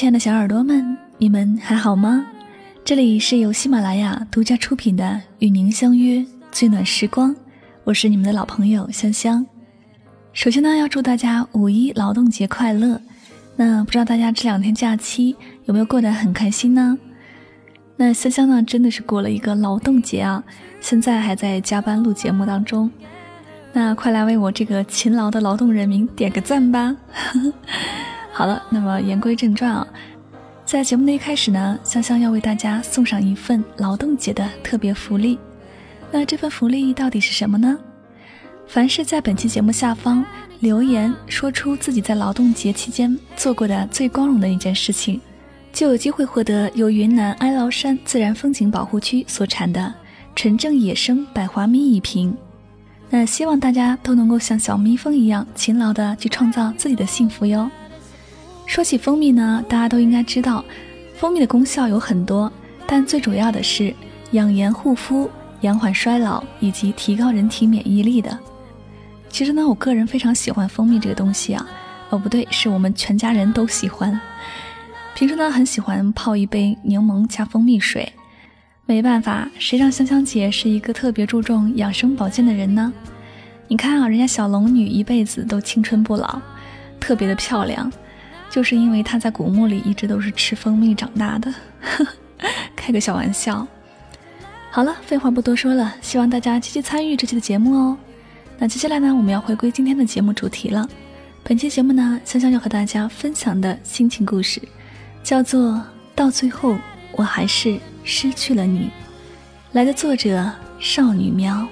亲爱的小耳朵们，你们还好吗？这里是由喜马拉雅独家出品的《与您相约最暖时光》，我是你们的老朋友香香。首先呢，要祝大家五一劳动节快乐。那不知道大家这两天假期有没有过得很开心呢？那香香呢，真的是过了一个劳动节啊，现在还在加班录节目当中。那快来为我这个勤劳的劳动人民点个赞吧！好了，那么言归正传啊，在节目的一开始呢，香香要为大家送上一份劳动节的特别福利。那这份福利到底是什么呢？凡是在本期节目下方留言说出自己在劳动节期间做过的最光荣的一件事情，就有机会获得由云南哀牢山自然风景保护区所产的纯正野生百花蜜一瓶。那希望大家都能够像小蜜蜂一样勤劳的去创造自己的幸福哟。说起蜂蜜呢，大家都应该知道，蜂蜜的功效有很多，但最主要的是养颜护肤、延缓衰老以及提高人体免疫力的。其实呢，我个人非常喜欢蜂蜜这个东西啊，哦不对，是我们全家人都喜欢。平时呢，很喜欢泡一杯柠檬加蜂蜜水。没办法，谁让香香姐是一个特别注重养生保健的人呢？你看啊，人家小龙女一辈子都青春不老，特别的漂亮，就是因为她在古墓里一直都是吃蜂蜜长大的。开个小玩笑。好了，废话不多说了，希望大家积极参与这期的节目哦。那接下来呢，我们要回归今天的节目主题了。本期节目呢，香香要和大家分享的心情故事，叫做《到最后我还是》。失去了你，来的作者少女喵。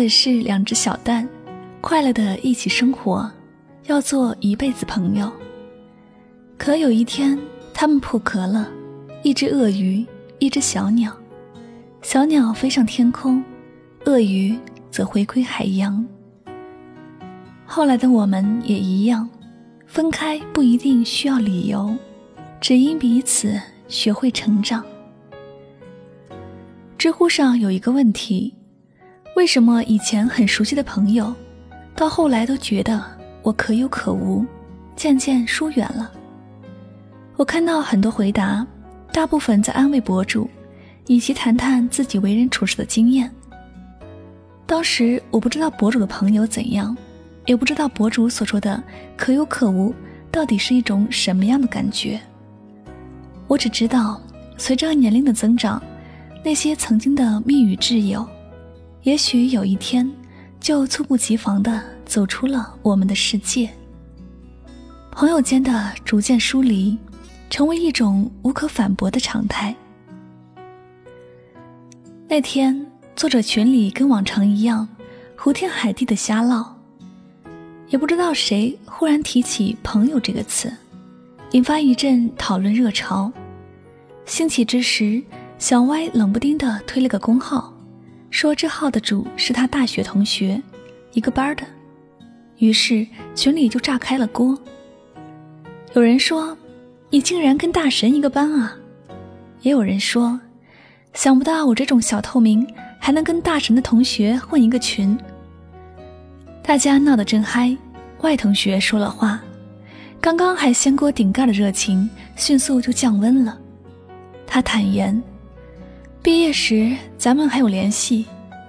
的是两只小蛋，快乐的一起生活，要做一辈子朋友。可有一天，他们破壳了，一只鳄鱼，一只小鸟。小鸟飞上天空，鳄鱼则回归海洋。后来的我们也一样，分开不一定需要理由，只因彼此学会成长。知乎上有一个问题：为什么以前很熟悉的朋友，到后来都觉得我可有可无，渐渐疏远了？我看到很多回答，大部分在安慰博主，以及谈谈自己为人处事的经验。当时我不知道博主的朋友怎样，也不知道博主所说的可有可无到底是一种什么样的感觉。我只知道，随着年龄的增长。那些曾经的蜜语挚友，也许有一天就猝不及防地走出了我们的世界。朋友间的逐渐疏离，成为一种无可反驳的常态。那天，作者群里跟往常一样，胡天海地的瞎唠，也不知道谁忽然提起“朋友”这个词，引发一阵讨论热潮。兴起之时。小歪冷不丁地推了个公号，说这号的主是他大学同学，一个班的。于是群里就炸开了锅。有人说：“你竟然跟大神一个班啊！”也有人说：“想不到我这种小透明还能跟大神的同学混一个群。”大家闹得正嗨，外同学说了话，刚刚还掀锅顶盖的热情迅速就降温了。他坦言。毕业时咱们还有联系，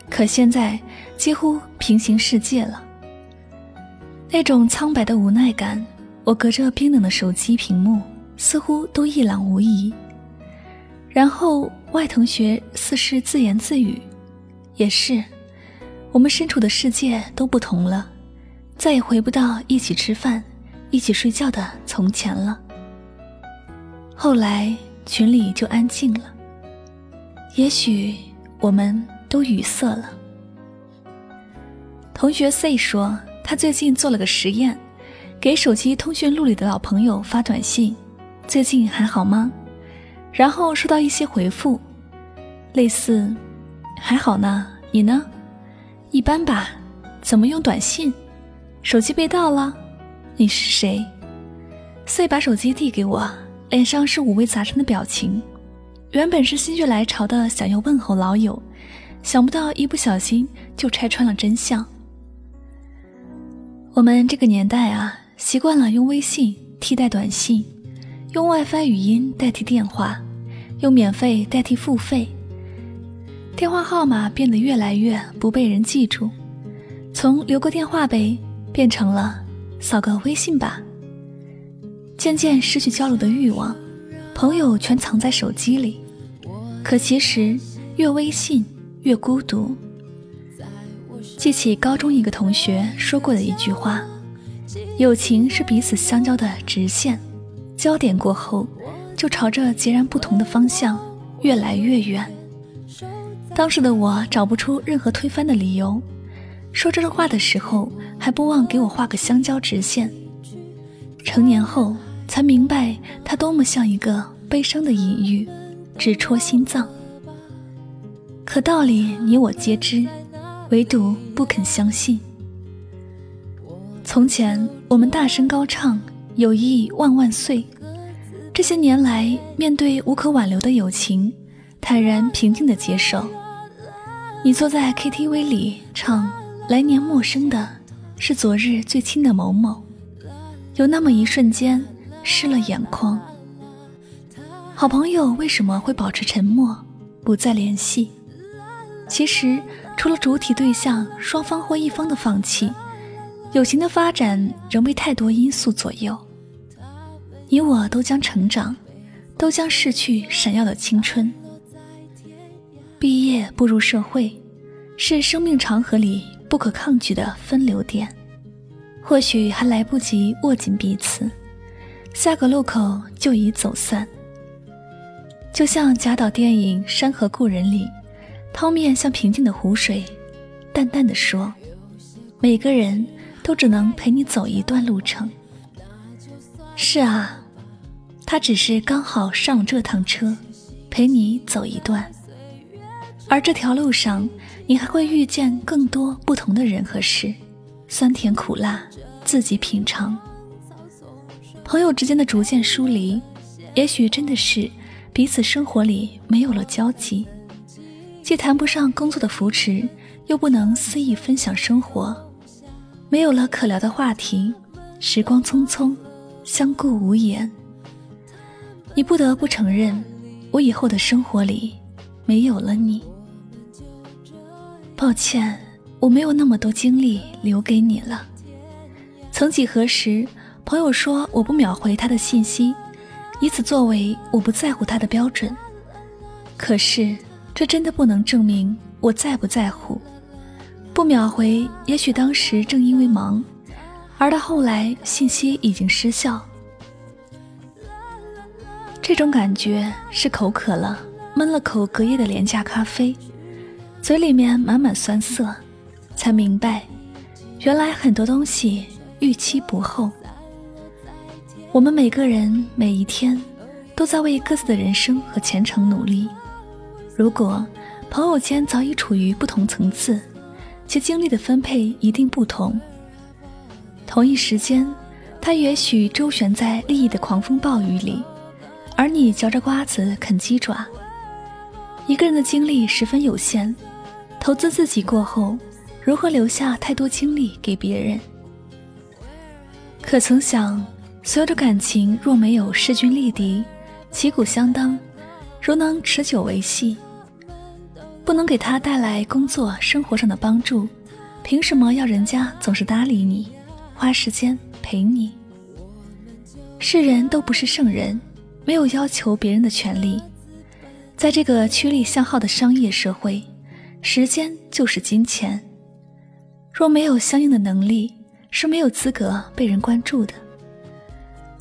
可现在几乎平行世界了。那种苍白的无奈感，我隔着冰冷的手机屏幕似乎都一览无遗。然后外同学似是自言自语：“也是，我们身处的世界都不同了，再也回不到一起吃饭、一起睡觉的从前了。”后来群里就安静了。也许我们都语塞了。同学 C 说，他最近做了个实验，给手机通讯录里的老朋友发短信：“最近还好吗？”然后收到一些回复，类似：“还好呢，你呢？一般吧。怎么用短信？手机被盗了？你是谁？”C 把手机递给我，脸上是五味杂陈的表情。原本是心血来潮的想要问候老友，想不到一不小心就拆穿了真相。我们这个年代啊，习惯了用微信替代短信，用 WiFi 语音代替电话，用免费代替付费，电话号码变得越来越不被人记住，从留个电话呗变成了扫个微信吧，渐渐失去交流的欲望，朋友全藏在手机里，可其实越微信越孤独。记起高中一个同学说过的一句话：“友情是彼此相交的直线，交点过后，就朝着截然不同的方向越来越远。”当时的我找不出任何推翻的理由，说这话的时候还不忘给我画个相交直线。成年后才明白，它多么像一个悲伤的隐喻，直戳心脏。可道理你我皆知。唯独不肯相信。从前我们大声高唱“友谊万万岁”，这些年来面对无可挽留的友情，坦然平静的接受。你坐在 KTV 里唱“来年陌生的是昨日最亲的某某”，有那么一瞬间湿了眼眶。好朋友为什么会保持沉默，不再联系？其实。除了主体对象双方或一方的放弃，友情的发展仍被太多因素左右。你我都将成长，都将逝去闪耀的青春。毕业步入社会，是生命长河里不可抗拒的分流点。或许还来不及握紧彼此，下个路口就已走散。就像贾导电影《山河故人》里。汤面像平静的湖水，淡淡的说：“每个人都只能陪你走一段路程。”是啊，他只是刚好上这趟车，陪你走一段。而这条路上，你还会遇见更多不同的人和事，酸甜苦辣自己品尝。朋友之间的逐渐疏离，也许真的是彼此生活里没有了交集。既谈不上工作的扶持，又不能肆意分享生活，没有了可聊的话题，时光匆匆，相顾无言。你不得不承认，我以后的生活里没有了你。抱歉，我没有那么多精力留给你了。曾几何时，朋友说我不秒回他的信息，以此作为我不在乎他的标准。可是。这真的不能证明我在不在乎。不秒回，也许当时正因为忙，而到后来信息已经失效。这种感觉是口渴了，闷了口隔夜的廉价咖啡，嘴里面满满酸涩，才明白，原来很多东西预期不厚。我们每个人每一天，都在为各自的人生和前程努力。如果朋友间早已处于不同层次，其精力的分配一定不同。同一时间，他也许周旋在利益的狂风暴雨里，而你嚼着瓜子啃鸡爪。一个人的精力十分有限，投资自己过后，如何留下太多精力给别人？可曾想，所有的感情若没有势均力敌、旗鼓相当，如能持久维系？不能给他带来工作生活上的帮助，凭什么要人家总是搭理你，花时间陪你？世人都不是圣人，没有要求别人的权利。在这个趋利向好的商业社会，时间就是金钱。若没有相应的能力，是没有资格被人关注的。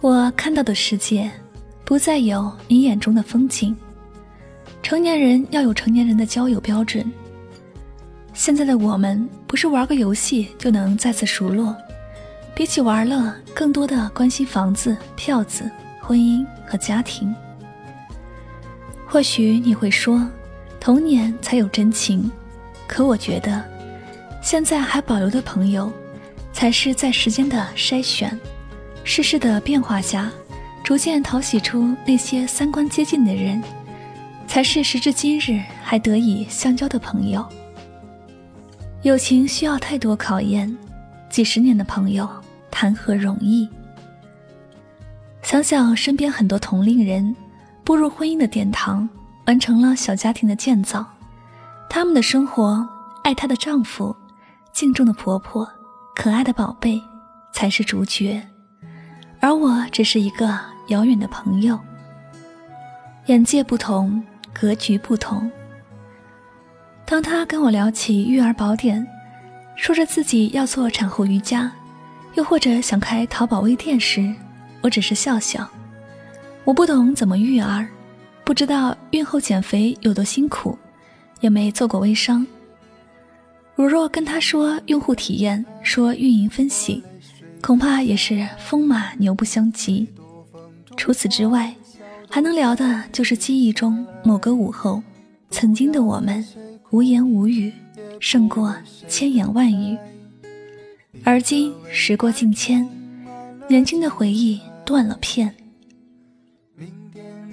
我看到的世界，不再有你眼中的风景。成年人要有成年人的交友标准。现在的我们不是玩个游戏就能再次熟络，比起玩乐，更多的关心房子、票子、婚姻和家庭。或许你会说，童年才有真情，可我觉得，现在还保留的朋友，才是在时间的筛选、世事的变化下，逐渐讨喜出那些三观接近的人，才是时至今日还得以相交的朋友。友情需要太多考验，几十年的朋友谈何容易？想想身边很多同龄人步入婚姻的殿堂，完成了小家庭的建造，他们的生活，爱她的丈夫，敬重的婆婆，可爱的宝贝，才是主角，而我只是一个遥远的朋友。眼界不同，格局不同。当他跟我聊起育儿宝典，说着自己要做产后瑜伽，又或者想开淘宝微店时，我只是笑笑。我不懂怎么育儿，不知道孕后减肥有多辛苦，也没做过微商。如若跟他说用户体验，说运营分析，恐怕也是风马牛不相及。除此之外，还能聊的就是记忆中某个午后，曾经的我们。无言无语，胜过千言万语。而今时过境迁，年轻的回忆断了片。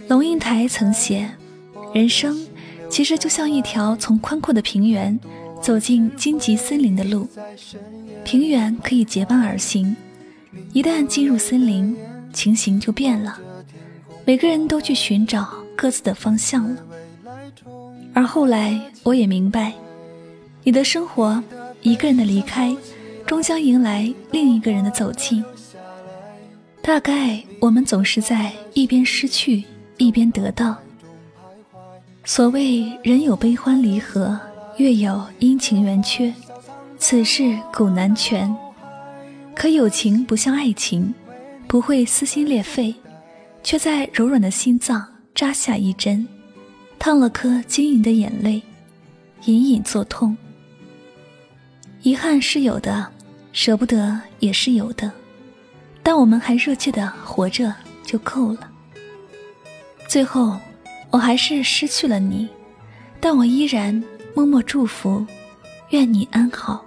龙应台曾写：“人生其实就像一条从宽阔的平原走进荆棘森林的路，平原可以结伴而行，一旦进入森林，情形就变了，每个人都去寻找各自的方向了。”而后来，我也明白，你的生活，一个人的离开，终将迎来另一个人的走近。大概我们总是在一边失去，一边得到。所谓人有悲欢离合，月有阴晴圆缺，此事古难全。可友情不像爱情，不会撕心裂肺，却在柔软的心脏扎下一针。烫了颗晶莹的眼泪，隐隐作痛。遗憾是有的，舍不得也是有的，但我们还热切的活着就够了。最后，我还是失去了你，但我依然默默祝福，愿你安好。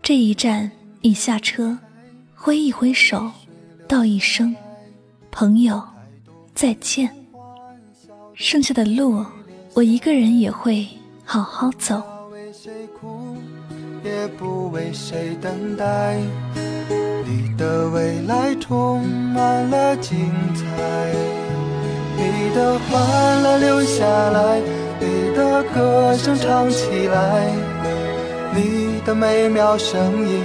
这一站，你下车，挥一挥手，道一声，朋友，再见。剩下的路，我一个人也会好好走。也不为谁等待，你的未来充满了精彩，你的欢乐留下来，你的歌声唱起来，你的美妙声音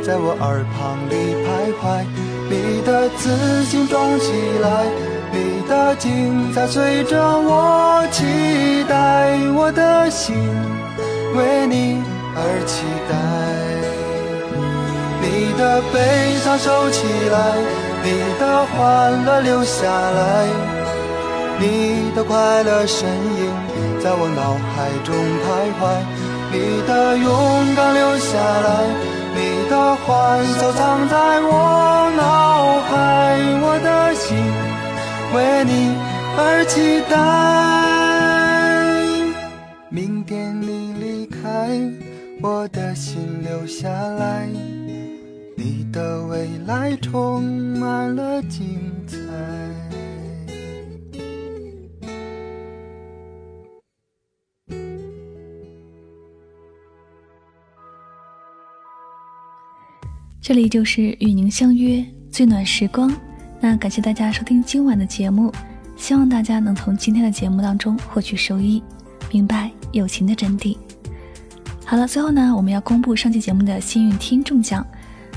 在我耳旁里徘徊，你的自信装起来。你的精彩随着我期待，我的心为你而期待。你的悲伤收起来，你的欢乐留下来，你的快乐身影在我脑海中徘徊，你的勇敢留下来，你的欢笑藏在我脑海，我的心。为你而期待，明天你离开，我的心留下来，你的未来充满了精这里就是与您相约最暖时光。那感谢大家收听今晚的节目，希望大家能从今天的节目当中获取收益，明白友情的真谛。好了，最后呢，我们要公布上期节目的幸运听众奖，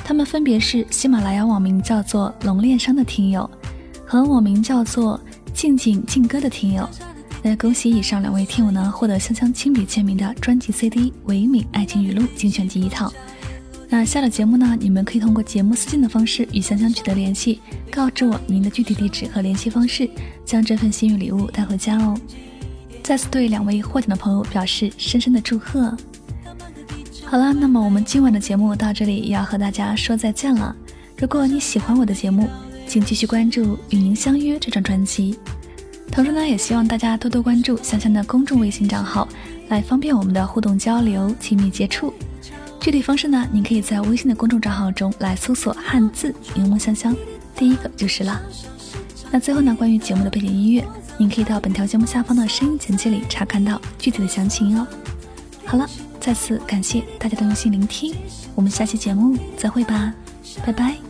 他们分别是喜马拉雅网名叫做龙恋商的听友和网名叫做静静静歌的听友。那恭喜以上两位听友呢，获得香香亲笔签名的专辑 CD《唯美爱情语录精选集》一套。那下了节目呢，你们可以通过节目私信的方式与香香取得联系，告知我您的具体地址和联系方式，将这份幸运礼物带回家哦。再次对两位获奖的朋友表示深深的祝贺。好了，那么我们今晚的节目到这里也要和大家说再见了。如果你喜欢我的节目，请继续关注《与您相约》这张专辑。同时呢，也希望大家多多关注香香的公众微信账号，来方便我们的互动交流、亲密接触。具体方式呢，您可以在微信的公众账号中来搜索汉字“柠檬香香”，第一个就是了。那最后呢，关于节目的背景音乐，您可以到本条节目下方的声音简介里查看到具体的详情哦。好了，再次感谢大家的用心聆听，我们下期节目再会吧，拜拜。